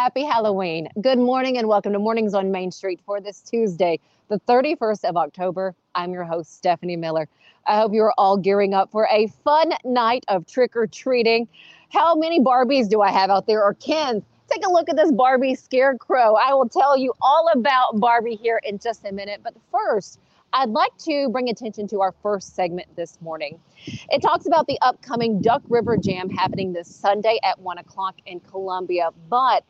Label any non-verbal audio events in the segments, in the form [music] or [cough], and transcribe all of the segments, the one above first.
Happy Halloween. Good morning and welcome to Mornings on Main Street for this Tuesday, the 31st of October. I'm your host, Stephanie Miller. I hope you're all gearing up for a fun night of trick or treating. How many Barbies do I have out there or Kens? Take a look at this Barbie scarecrow. I will tell you all about Barbie here in just a minute. But first, I'd like to bring attention to our first segment this morning. It talks about the upcoming Duck River Jam happening this Sunday at 1 o'clock in Columbia. But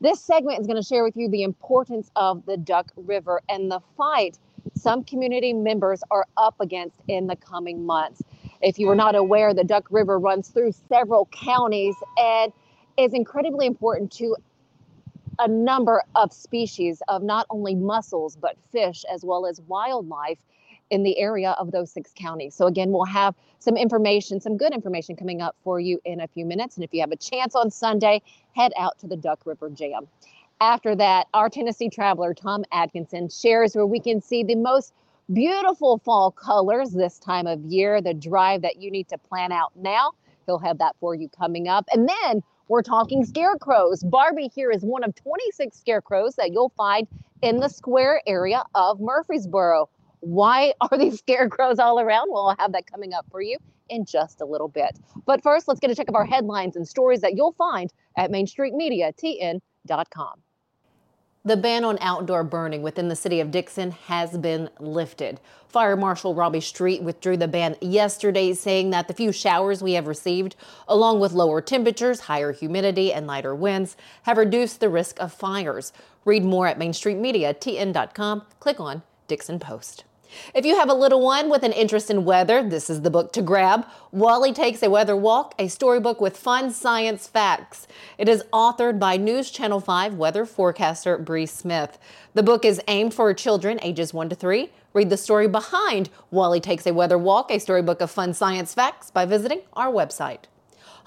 this segment is going to share with you the importance of the Duck River and the fight some community members are up against in the coming months. If you were not aware, the Duck River runs through several counties and is incredibly important to a number of species of not only mussels, but fish as well as wildlife in the area of those six counties. So, again, we'll have some information, some good information coming up for you in a few minutes. And if you have a chance on Sunday, head out to the Duck River Jam. After that, our Tennessee traveler, Tom Adkinson, shares where we can see the most beautiful fall colors this time of year, the drive that you need to plan out now. He'll have that for you coming up. And then we're talking scarecrows. Barbie here is one of 26 scarecrows that you'll find in the square area of Murfreesboro. Why are these scarecrows all around? Well, I'll have that coming up for you in just a little bit. But first, let's get a check of our headlines and stories that you'll find at MainStreetMediaTN.com. The ban on outdoor burning within the city of Dickson has been lifted. Fire Marshal Robbie Street withdrew the ban yesterday, saying that the few showers we have received, along with lower temperatures, higher humidity, and lighter winds, have reduced the risk of fires. Read more at MainStreetMediaTN.com. Click on Dickson Post. If you have a little one with an interest in weather, this is the book to grab. Wally Takes a Weather Walk, a storybook with fun science facts. It is authored by News Channel 5 weather forecaster Bree Smith. The book is aimed for children ages 1 to 3. Read the story behind Wally Takes a Weather Walk, a storybook of fun science facts by visiting our website.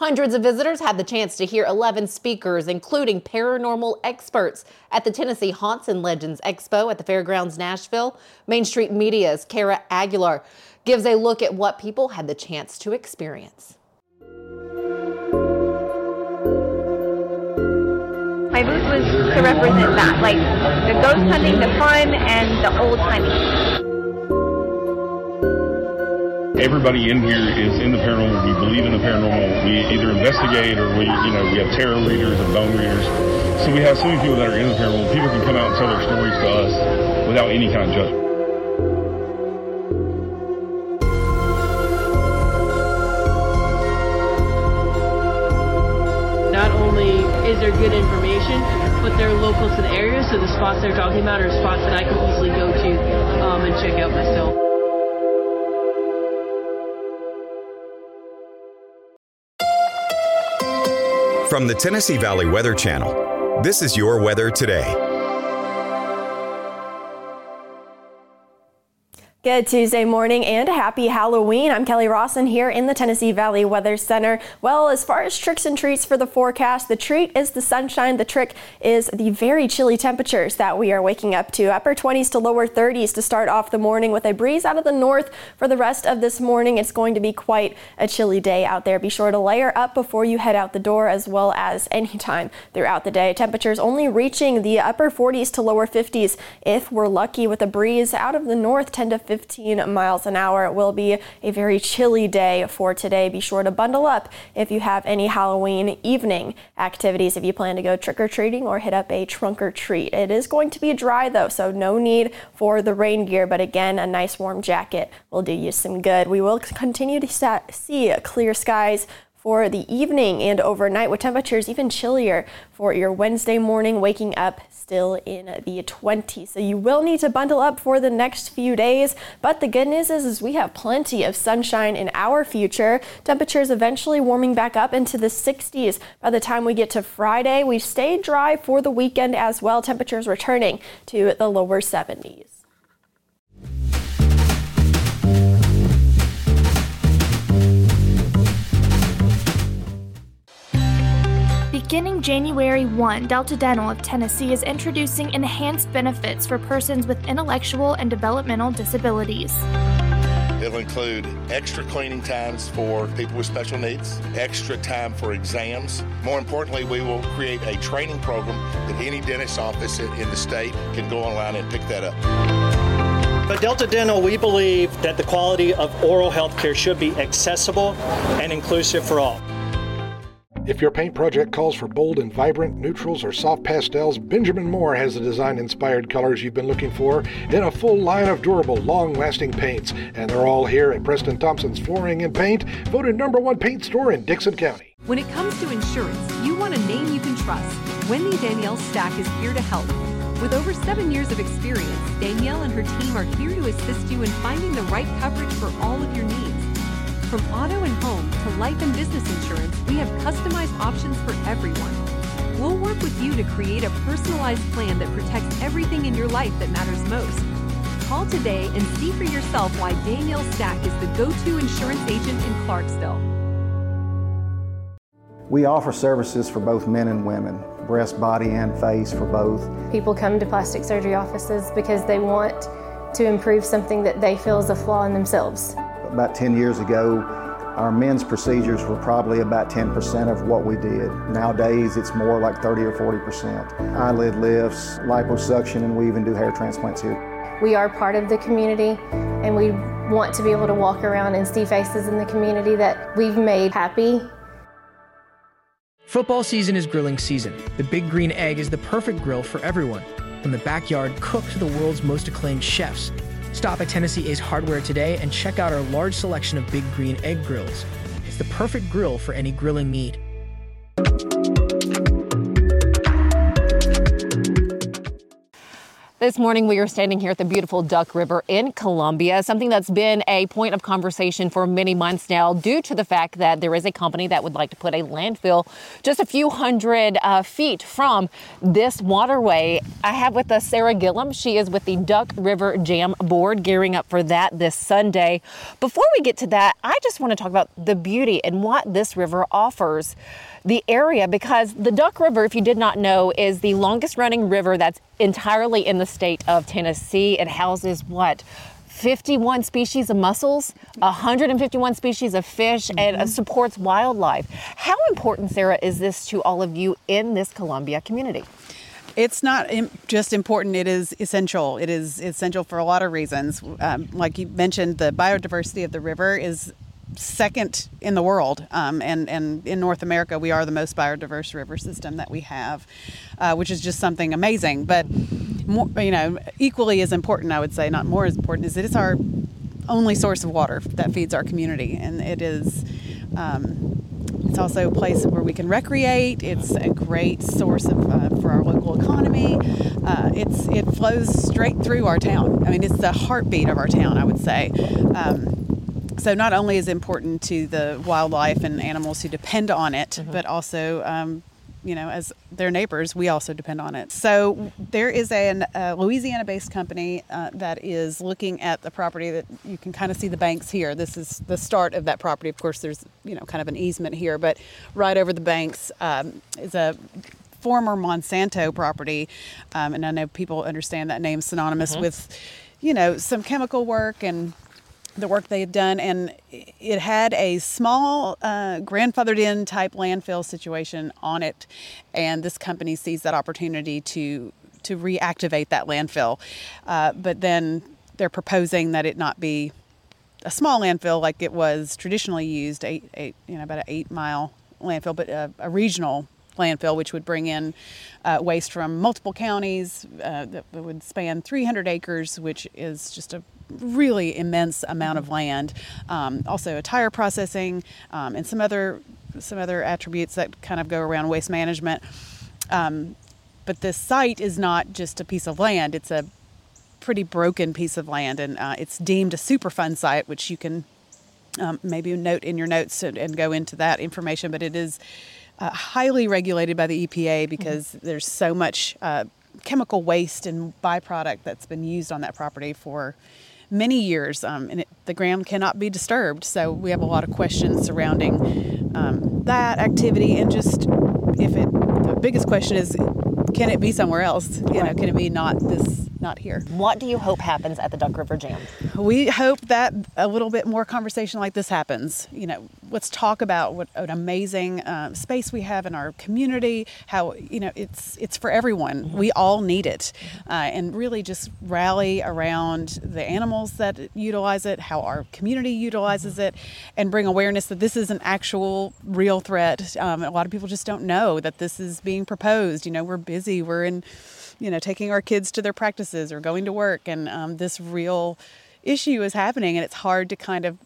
Hundreds of visitors had the chance to hear 11 speakers, including paranormal experts, at the Tennessee Haunts and Legends Expo at the Fairgrounds Nashville. Main Street Media's Kara Aguilar gives a look at what people had the chance to experience. My booth was to represent that, like the ghost hunting, the fun, and the old timey everybody in here is in the paranormal. We believe in the paranormal. We either investigate or we, you know, we have tarot readers and bone readers. So we have so many people that are in the paranormal. People can come out and tell their stories to us without any kind of judgment. Not only is there good information, but they're local to the area, so the spots they're talking about are spots that I can easily go to um, and check out myself. From the Tennessee Valley Weather Channel, this is your weather today. Good Tuesday morning and a happy Halloween. I'm Kelly Rawson here in the Tennessee Valley Weather Center. Well, as far as tricks and treats for the forecast, the treat is the sunshine. The trick is the very chilly temperatures that we are waking up to. Upper 20s to lower 30s to start off the morning with a breeze out of the north for the rest of this morning. It's going to be quite a chilly day out there. Be sure to layer up before you head out the door as well as anytime throughout the day. Temperatures only reaching the upper 40s to lower 50s if we're lucky with a breeze out of the north 10 to 15 miles an hour. It will be a very chilly day for today. Be sure to bundle up if you have any Halloween evening activities if you plan to go trick or treating or hit up a trunk or treat. It is going to be dry though, so no need for the rain gear, but again, a nice warm jacket will do you some good. We will continue to see clear skies for the evening and overnight with temperatures even chillier for your Wednesday morning, waking up still in the 20s. So you will need to bundle up for the next few days. But the good news is, is we have plenty of sunshine in our future. Temperatures eventually warming back up into the 60s by the time we get to Friday. We stay dry for the weekend as well. Temperatures returning to the lower 70s. Beginning January 1, Delta Dental of Tennessee is introducing enhanced benefits for persons with intellectual and developmental disabilities. It'll include extra cleaning times for people with special needs, extra time for exams. More importantly, we will create a training program that any dentist office in the state can go online and pick that up. At Delta Dental, we believe that the quality of oral health care should be accessible and inclusive for all. If your paint project calls for bold and vibrant neutrals or soft pastels, Benjamin Moore has the design inspired colors you've been looking for in a full line of durable, long lasting paints. And they're all here at Preston Thompson's Flooring and Paint, voted number one paint store in Dickson County. When it comes to insurance, you want a name you can trust. Wendy Danielle Stack is here to help. With over seven years of experience, Danielle and her team are here to assist you in finding the right coverage for all of your needs. From auto and home to life and business insurance, we have customized options for everyone. We'll work with you to create a personalized plan that protects everything in your life that matters most. Call today and see for yourself why Danielle Stack is the go to insurance agent in Clarksville. We offer services for both men and women, breast, body, and face for both. People come to plastic surgery offices because they want to improve something that they feel is a flaw in themselves. About 10 years ago, our men's procedures were probably about 10% of what we did. Nowadays, it's more like 30 or 40%. Eyelid lifts, liposuction, and we even do hair transplants here. We are part of the community, and we want to be able to walk around and see faces in the community that we've made happy. Football season is grilling season. The Big Green Egg is the perfect grill for everyone. From the backyard cook to the world's most acclaimed chefs, Stop at Tennessee Ace Hardware today and check out our large selection of Big Green Egg grills. It's the perfect grill for any grilling need. This morning, we are standing here at the beautiful Duck River in Columbia, something that's been a point of conversation for many months now due to the fact that there is a company that would like to put a landfill just a few hundred uh, feet from this waterway. I have with us Sarah Gilliam. She is with the Duck River Jam Board, gearing up for that this Sunday. Before we get to that, I just want to talk about the beauty and what this river offers the area because the Duck River, if you did not know, is the longest running river that's entirely in the state of Tennessee. It houses what? 51 species of mussels, 151 species of fish, mm-hmm. and supports wildlife. How important, Sarah, is this to all of you in this Columbia community? It's not just important, it is essential. It is essential for a lot of reasons. Um, like you mentioned, the biodiversity of the river is second in the world, um, and and in North America, we are the most biodiverse river system that we have, uh, which is just something amazing. But more, you know, equally as important, I would say, not more as important, is that it's our only source of water that feeds our community, and it is. Um, it's also a place where we can recreate. It's a great source of, uh, for our local economy. Uh, it's it flows straight through our town. I mean, it's the heartbeat of our town. I would say. Um, so not only is it important to the wildlife and animals who depend on it, mm-hmm. but also um, you know, as their neighbors, we also depend on it. So there is a, a Louisiana-based company uh, that is looking at the property that you can kind of see the banks here. This is the start of that property. Of course, there's you know kind of an easement here, but right over the banks um, is a former Monsanto property, um, and I know people understand that name synonymous mm-hmm. with you know some chemical work and the work they had done, and it had a small uh, grandfathered in type landfill situation on it, and this company sees that opportunity to to reactivate that landfill, uh, but then they're proposing that it not be a small landfill like it was traditionally used, eight, eight you know, about an eight mile landfill, but a, a regional landfill, which would bring in uh, waste from multiple counties uh, that would span 300 acres, which is just a really immense amount of land. Um, also, a tire processing um, and some other some other attributes that kind of go around waste management. Um, but this site is not just a piece of land; it's a pretty broken piece of land, and uh, it's deemed a Superfund site, which you can um, maybe note in your notes and, and, go into that information. But it is uh, highly regulated by the EPA because mm-hmm. there's so much uh, chemical waste and byproduct that's been used on that property for many years, um, and it, the ground cannot be disturbed. So we have a lot of questions surrounding um, that activity, and just if it. The biggest question is, can it be somewhere else? You know, can it be not this not here. What do you hope happens at the Duck River Jam? We hope that a little bit more conversation like this happens. You know, let's talk about what an amazing uh, space we have in our community. How you know it's it's for everyone. Mm-hmm. We all need it, uh, and really just rally around the animals that utilize it, how our community utilizes mm-hmm. it, and bring awareness that this is an actual real threat. Um, a lot of people just don't know that this is being proposed. You know, we're busy. We're in you know, taking our kids to their practices or going to work, and um, this real issue is happening, and it's hard to kind of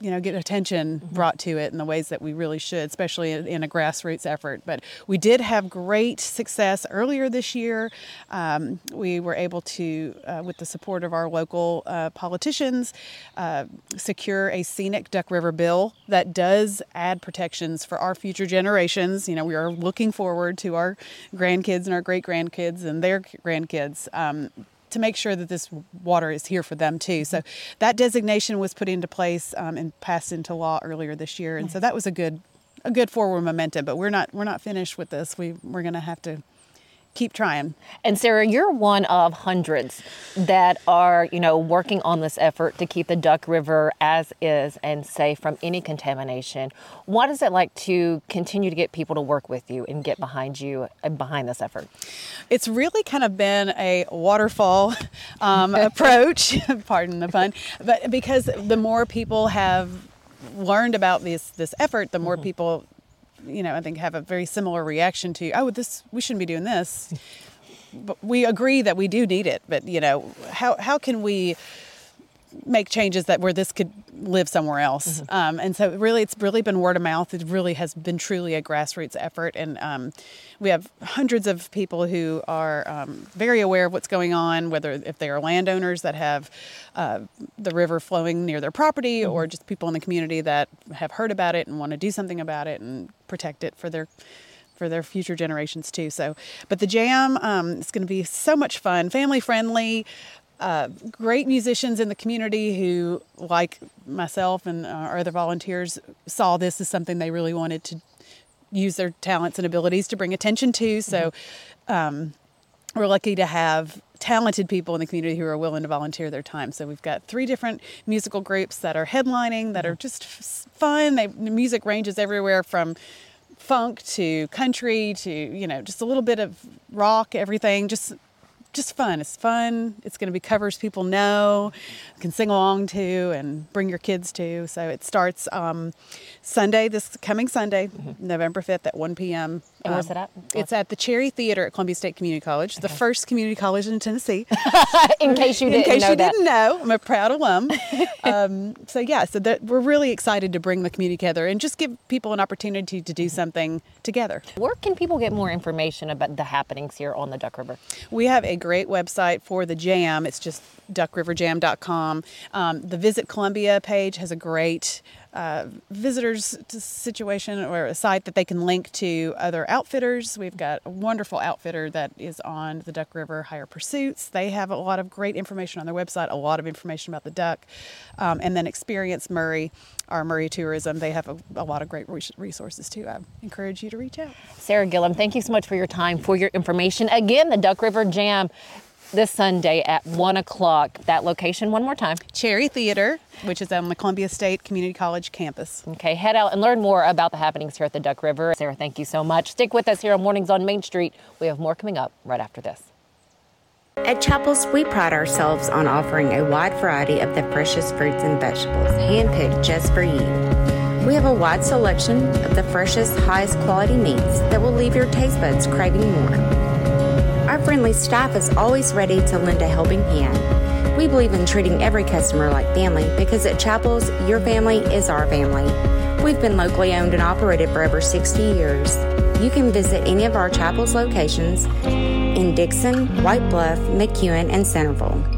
you know, get attention mm-hmm. brought to it in the ways that we really should, especially in, a grassroots effort. But we did have great success earlier this year. Um, we were able to, uh, with the support of our local uh, politicians, uh, secure a scenic Duck River bill that does add protections for our future generations. You know, we are looking forward to our grandkids and our great grandkids and their grandkids. Um, to make sure that this water is here for them too. So that designation was put into place um, and passed into law earlier this year, and nice. so that was a good a good forward momentum. But we're not we're not finished with this. We we're going to have to keep trying. And Sarah, you're one of hundreds that are, you know, working on this effort to keep the Duck River as is and safe from any contamination. What is it like to continue to get people to work with you and get behind you and behind this effort? It's really kind of been a waterfall um, [laughs] approach, [laughs] pardon the pun, but because the more people have learned about this this effort, the more mm-hmm. people you know, I think have a very similar reaction to, oh, this we shouldn't be doing this. [laughs] but we agree that we do need it. But you know, how how can we make changes that where this could live somewhere else. Mm-hmm. Um, and so really, it's really been word of mouth. It really has been truly a grassroots effort. And um, we have hundreds of people who are um, very aware of what's going on, whether if they are landowners that have uh, the river flowing near their property mm-hmm. or just people in the community that have heard about it and want to do something about it and protect it for their for their future generations too. So, but the jam um, is going to be so much fun, family friendly uh, great musicians in the community who, like myself and our other volunteers, saw this as something they really wanted to use their talents and abilities to bring attention to. So um, we're lucky to have talented people in the community who are willing to volunteer their time. So we've got three different musical groups that are headlining that are just fun. They, the music ranges everywhere from funk to country to you know just a little bit of rock everything just just fun. It's fun. It's going to be covers people know, can sing along to, and bring your kids to. So it starts um, Sunday, this coming Sunday, mm-hmm. November 5th at 1 p.m. And where's um, it at? It's at the Cherry Theater at Columbia State Community College, okay. the first community college in Tennessee. [laughs] in case you didn't in case know you that. didn't know, I'm a proud alum. [laughs] um, so yeah, so that, we're really excited to bring the community together and just give people an opportunity to do something together. Where can people get more information about the happenings here on the Duck River? We have a great website for the jam. It's just duckriverjam.com. Um, the Visit Columbia page has a great uh, visitors situation or a site that they can link to other outfitters. We've got a wonderful outfitter that is on the Duck River Higher Pursuits. They have a lot of great information on their website, a lot of information about the duck. Um, and then Experience Maury, our Maury Tourism, they have a, a lot of great resources too. I encourage you to reach out. Sarah Gilliam, thank you so much for your time, for your information. Again, the Duck River Jam this Sunday at 1 o'clock. That location, one more time Cherry Theater, which is on the Columbia State Community College campus. Okay, head out and learn more about the happenings here at the Duck River. Sarah, thank you so much. Stick with us here on Mornings on Main Street. We have more coming up right after this. At Chapels, we pride ourselves on offering a wide variety of the freshest fruits and vegetables, handpicked just for you. We have a wide selection of the freshest, highest quality meats that will leave your taste buds craving more. Our friendly staff is always ready to lend a helping hand. We believe in treating every customer like family because at Chapels, your family is our family. We've been locally owned and operated for over 60 years. You can visit any of our Chapels locations in Dickson, White Bluff, McEwen, and Centerville.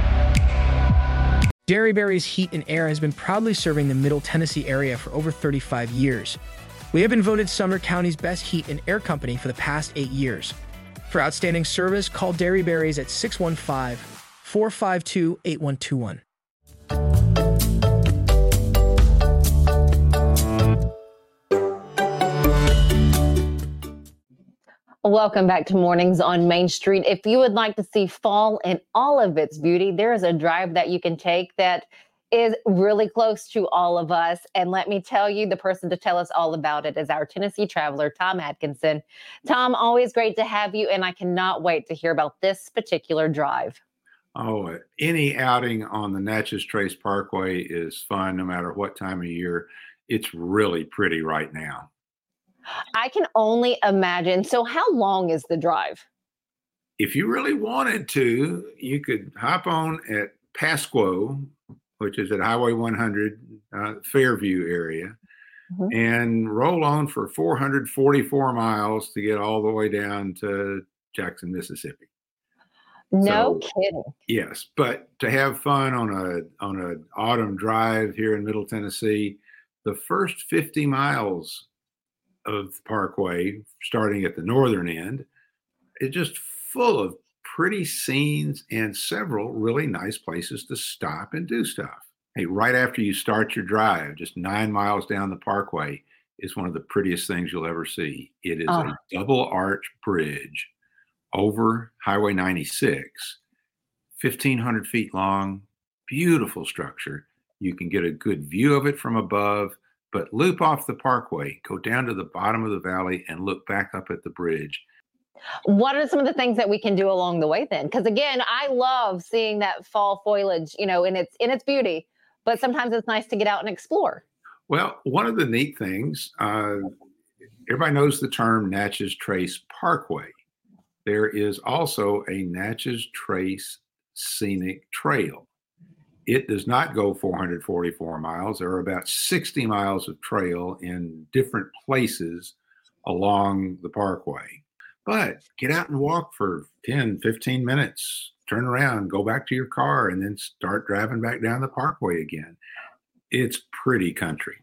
Dairy Heat and Air has been proudly serving the Middle Tennessee area for over 35 years. We have been voted Sumner County's best heat and air company for the past eight years. For outstanding service, call Dairy Berries at 615 452 8121. Welcome back to Mornings on Main Street. If you would like to see fall in all of its beauty, there is a drive that you can take that is really close to all of us. And let me tell you, the person to tell us all about it is our Tennessee traveler, Tom Adkinson. Tom, always great to have you. And I cannot wait to hear about this particular drive. Oh, any outing on the Natchez Trace Parkway is fun no matter what time of year. It's really pretty right now. I can only imagine. So, how long is the drive? If you really wanted to, you could hop on at Pasquo, which is at Highway 100, uh, Fairview area, mm-hmm. and roll on for 444 miles to get all the way down to Jackson, Mississippi. No so, kidding. Yes, but to have fun on a on an autumn drive here in Middle Tennessee, the first 50 miles of the parkway, starting at the northern end, is just full of pretty scenes and several really nice places to stop and do stuff. Hey, right after you start your drive, just nine miles down the parkway, is one of the prettiest things you'll ever see. It is oh. a double arch bridge over Highway 96, 1,500 feet long, beautiful structure. You can get a good view of it from above but loop off the parkway, go down to the bottom of the valley, and look back up at the bridge. What are some of the things that we can do along the way then? Because again, I love seeing that fall foliage, you know, in its in its beauty. But sometimes it's nice to get out and explore. Well, one of the neat things, uh, everybody knows the term Natchez Trace Parkway. There is also a Natchez Trace Scenic Trail. It does not go 444 miles. There are about 60 miles of trail in different places along the parkway. But get out and walk for 10, 15 minutes, turn around, go back to your car, and then start driving back down the parkway again. It's pretty country.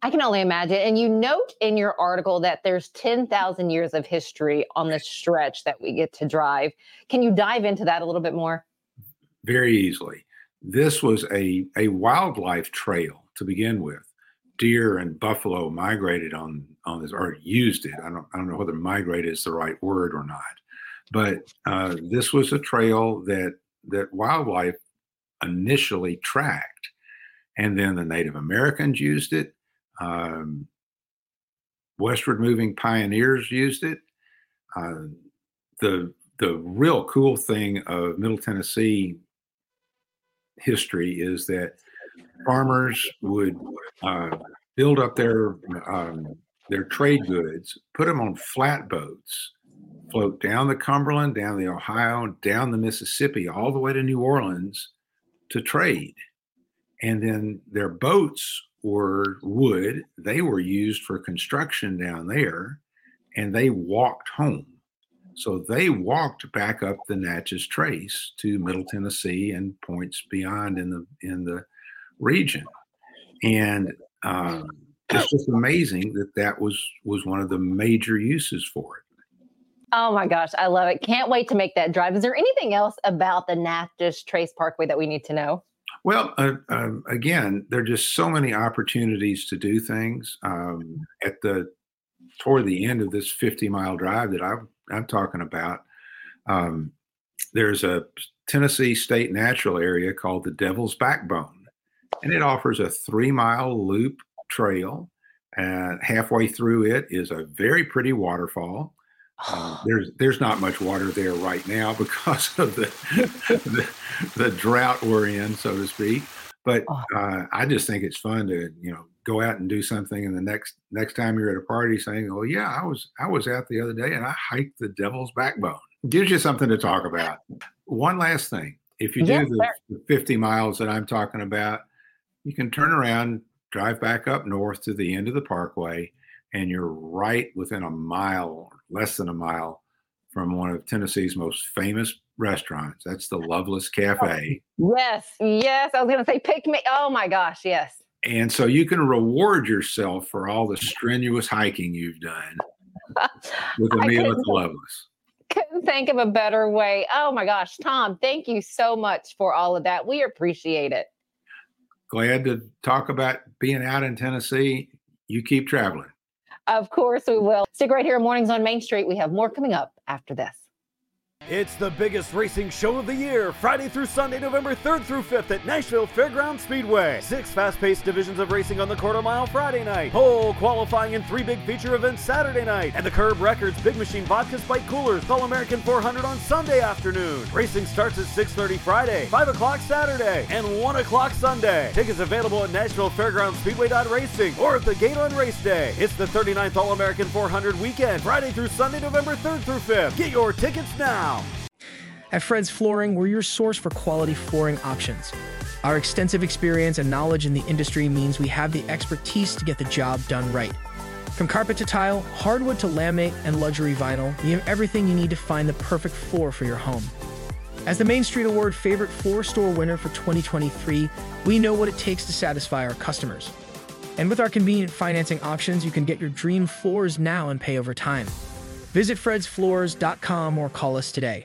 I can only imagine. And you note in your article that there's 10,000 years of history on the stretch that we get to drive. Can you dive into that a little bit more? Very easily this was a, a wildlife trail to begin with. Deer and buffalo migrated on on this or used it. I don't I don't know whether migrate is the right word or not, but uh, this was a trail that that wildlife initially tracked, and then the Native Americans used it. Um, westward moving pioneers used it. Uh, the the real cool thing of Middle Tennessee history is that farmers would uh, build up their um, their trade goods, put them on flatboats, float down the Cumberland, down the Ohio, down the Mississippi, all the way to New Orleans to trade. And then their boats were wood; they were used for construction down there, and they walked home. So they walked back up the Natchez Trace to Middle Tennessee and points beyond in the in the region, and um, it's just amazing that that was was one of the major uses for it. Oh my gosh, I love it! Can't wait to make that drive. Is there anything else about the Natchez Trace Parkway that we need to know? Well, uh, um, again, there are just so many opportunities to do things. Um, at the toward the end of this 50 mile drive that I I'm talking about. Um, there's a Tennessee state natural area called the Devil's Backbone, and it offers a three mile loop trail. And halfway through it is a very pretty waterfall. Uh, [sighs] there's there's not much water there right now [laughs] because of the, the, the drought we're in, so to speak. But uh, I just think it's fun to you know go out and do something, and the next next time you're at a party, saying, "Oh yeah, I was I was out the other day and I hiked the Devil's Backbone." Gives you something to talk about. One last thing: if you do Yes, the, the 50 miles that I'm talking about, you can turn around, drive back up north to the end of the parkway, and you're right within a mile, or less than a mile, from one of Tennessee's most famous restaurants. That's the Loveless Cafe. Yes, yes. I was going to say, pick me. Oh my gosh, yes. And so you can reward yourself for all the strenuous hiking you've done [laughs] with a meal at the Loveless. Couldn't think of a better way. Oh my gosh, Tom, thank you so much for all of that. We appreciate it. Glad to talk about being out in Tennessee. You keep traveling. Of course, we will. Stick right here in Mornings on Main Street. We have more coming up after this. It's the biggest racing show of the year, Friday through Sunday, November 3rd through 5th at Nashville Fairground Speedway. Six fast paced divisions of racing on the quarter mile Friday night, pole qualifying and three big feature events Saturday night, and the Curb Records Big Machine Vodka Spike Coolers All American 400 on Sunday afternoon. Racing starts at 6.30 Friday, 5 o'clock Saturday, and 1 o'clock Sunday. Tickets available at Nashville Fairground Speedway.racing or at the gate on race day. It's the 39th All American 400 weekend, Friday through Sunday, November 3rd through 5th. Get your tickets now. At Fred's Flooring, we're your source for quality flooring options. Our extensive experience and knowledge in the industry means we have the expertise to get the job done right. From carpet to tile, hardwood to laminate, and luxury vinyl, we have everything you need to find the perfect floor for your home. As the Main Street Award favorite floor store winner for 2023, we know what it takes to satisfy our customers. And with our convenient financing options, you can get your dream floors now and pay over time. Visit fredsfloors.com or call us today.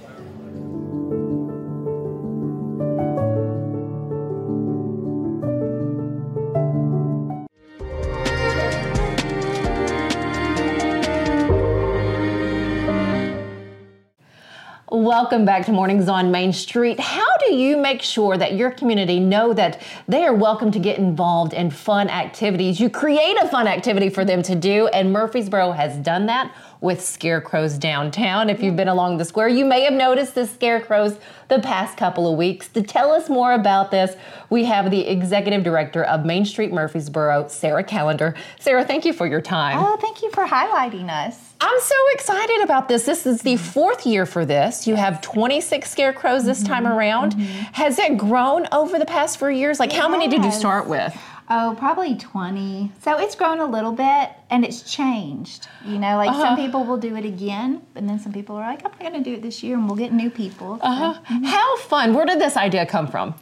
Welcome back to Mornings on Main Street. How do you make sure that your community know that they are welcome to get involved in fun activities? You create a fun activity for them to do, and Murfreesboro has done that with scarecrows downtown. If you've been along the square, you may have noticed the scarecrows the past couple of weeks. To tell us more about this, we have the executive director of Main Street Murfreesboro, Sarah Callender. Sarah, thank you for your time. Oh, thank you for highlighting us. I'm so excited about this. This is the fourth year for this. You have 26 scarecrows this time Mm-hmm. around. Has it grown over the past four years? Like, how many did you start with? Oh, probably 20. So it's grown a little bit and it's changed. You know, like Uh-huh. some people will do it again, and then some people are like, I'm going to do it this year, and we'll get new people. So, Uh-huh. How fun. Where did this idea come from?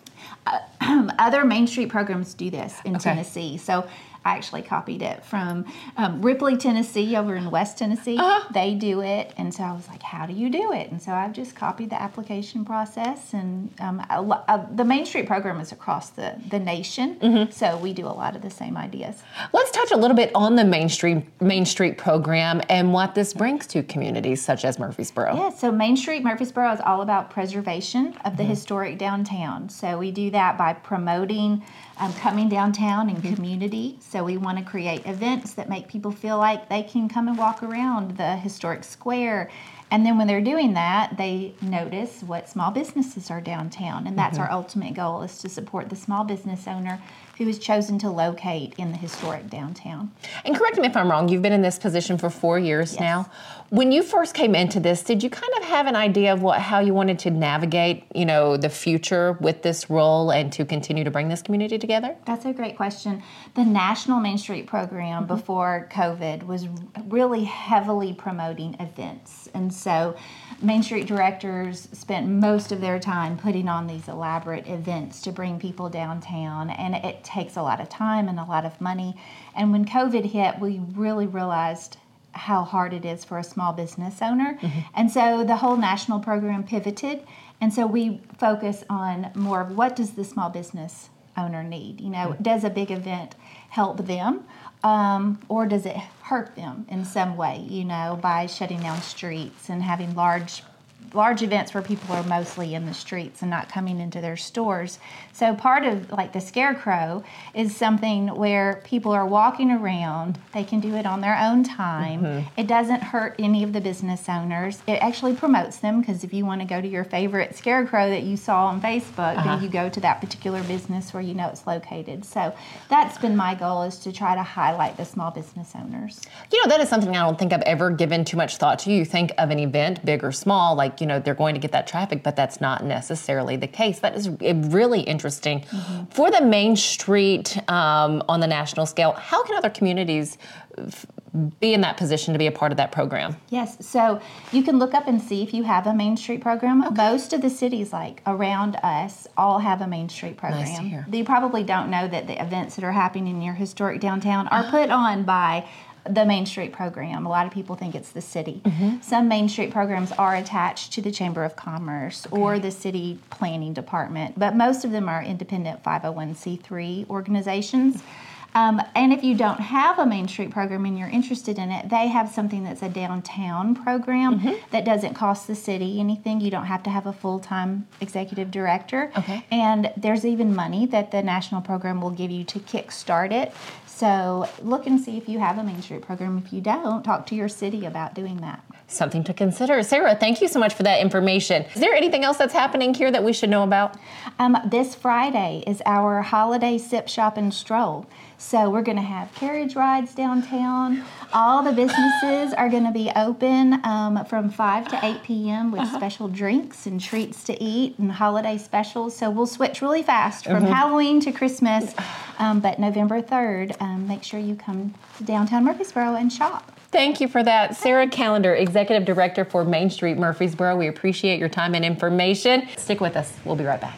[clears throat] Other Main Street programs do this in Okay. Tennessee. So I actually copied it from um, Ripley, Tennessee, over in West Tennessee. Uh-huh. They do it. And so I was like, how do you do it? And so I've just copied the application process. And um, a lo- uh, the Main Street program is across the, the nation. Mm-hmm. So we do a lot of the same ideas. Let's touch a little bit on the Main Street Main Street program and what this brings to communities such as Murfreesboro. Yeah, so Main Street Murfreesboro is all about preservation of the Mhm. historic downtown. So we do that by promoting um, coming downtown and community. So we want to create events that make people feel like they can come and walk around the historic square. And then when they're doing that, they notice what small businesses are downtown. And that's Mhm. our ultimate goal is to support the small business owner who has chosen to locate in the historic downtown. And correct me if I'm wrong, you've been in this position for four years now. When you first came into this, did you kind of have an idea of what how you wanted to navigate, you know, the future with this role and to continue to bring this community together? That's a great question. The National Main Street program mm-hmm. before COVID was really heavily promoting events. And so Main Street directors spent most of their time putting on these elaborate events to bring people downtown. And it takes a lot of time and a lot of money. And when COVID hit, we really realized how hard it is for a small business owner. Mm-hmm. And so the whole national program pivoted. And so we focus on more of what does the small business owner need? You know, mm-hmm. does a big event help them? Um, or does it hurt them in some way, you know, by shutting down streets and having large large events where people are mostly in the streets and not coming into their stores. So part of like the scarecrow is something where people are walking around. They can do it on their own time. Mm-hmm. It doesn't hurt any of the business owners. It actually promotes them because if you want to go to your favorite scarecrow that you saw on Facebook, Uh-huh. then you go to that particular business where you know it's located. So that's been my goal is to try to highlight the small business owners. You know, that is something I don't think I've ever given too much thought to. You think of an event, big or small, like, you know, they're going to get that traffic, but that's not necessarily the case. That is really interesting. For the Main Street um, on the national scale, how can other communities f- be in that position to be a part of that program? Yes, so you can look up and see if you have a Main Street program. Most of the cities, like around us, all have a Main Street program. Nice to hear. You probably don't know that the events that are happening in your historic downtown are [gasps] put on by the Main Street program. A lot of people think it's the city. Some Main Street programs are attached to the Chamber of Commerce or the city planning department, but most of them are independent 501c3 organizations. Um, and if you don't have a Main Street program and you're interested in it, they have something that's a downtown program that doesn't cost the city anything. You don't have to have a full time executive director. Okay. And there's even money that the national program will give you to kickstart it. So look and see if you have a Main Street program. If you don't, talk to your city about doing that. Something to consider. Sarah, thank you so much for that information. Is there anything else that's happening here that we should know about? Um, this Friday is our holiday sip, shop, and stroll. So we're going to have carriage rides downtown. All the businesses are going to be open um, from 5 to 8 p.m. with special drinks and treats to eat and holiday specials. So we'll switch really fast from Mhm. Halloween to Christmas. Um, but November 3rd, um, make sure you come to downtown Murfreesboro and shop. Thank you for that. Sarah Callender, Executive Director for Main Street Murfreesboro. We appreciate your time and information. Stick with us. We'll be right back.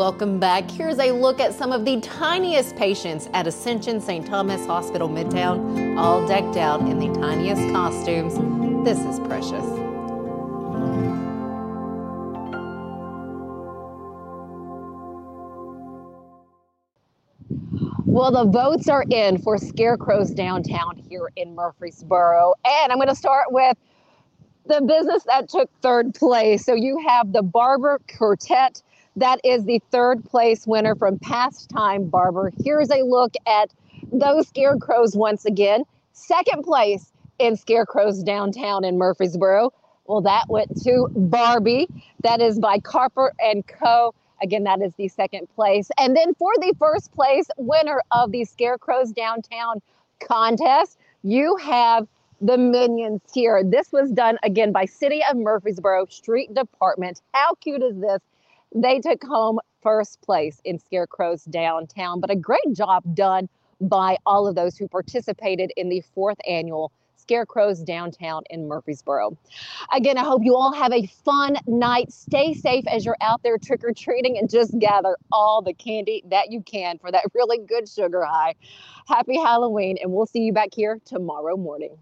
Welcome back. Here's a look at some of the tiniest patients at Ascension St. Thomas Hospital Midtown, all decked out in the tiniest costumes. This is precious. Well, the votes are in for Scarecrows downtown here in Murfreesboro. And I'm going to start with the business that took third place. So you have the Barber Quartet. That is the third place winner from Pastime Barber. Here's a look at those scarecrows once again. Second place in Scarecrows downtown in Murfreesboro. Well, that went to Barbie. That is by Carper and Co. Again, that is the second place. And then for the first place winner of the Scarecrows downtown contest, you have the minions here. This was done again by City of Murfreesboro Street Department. How cute is this? They took home first place in Scarecrows downtown, but a great job done by all of those who participated in the fourth annual Scarecrows downtown in Murfreesboro. Again, I hope you all have a fun night. Stay safe as you're out there trick or treating and just gather all the candy that you can for that really good sugar high. Happy Halloween, and we'll see you back here tomorrow morning.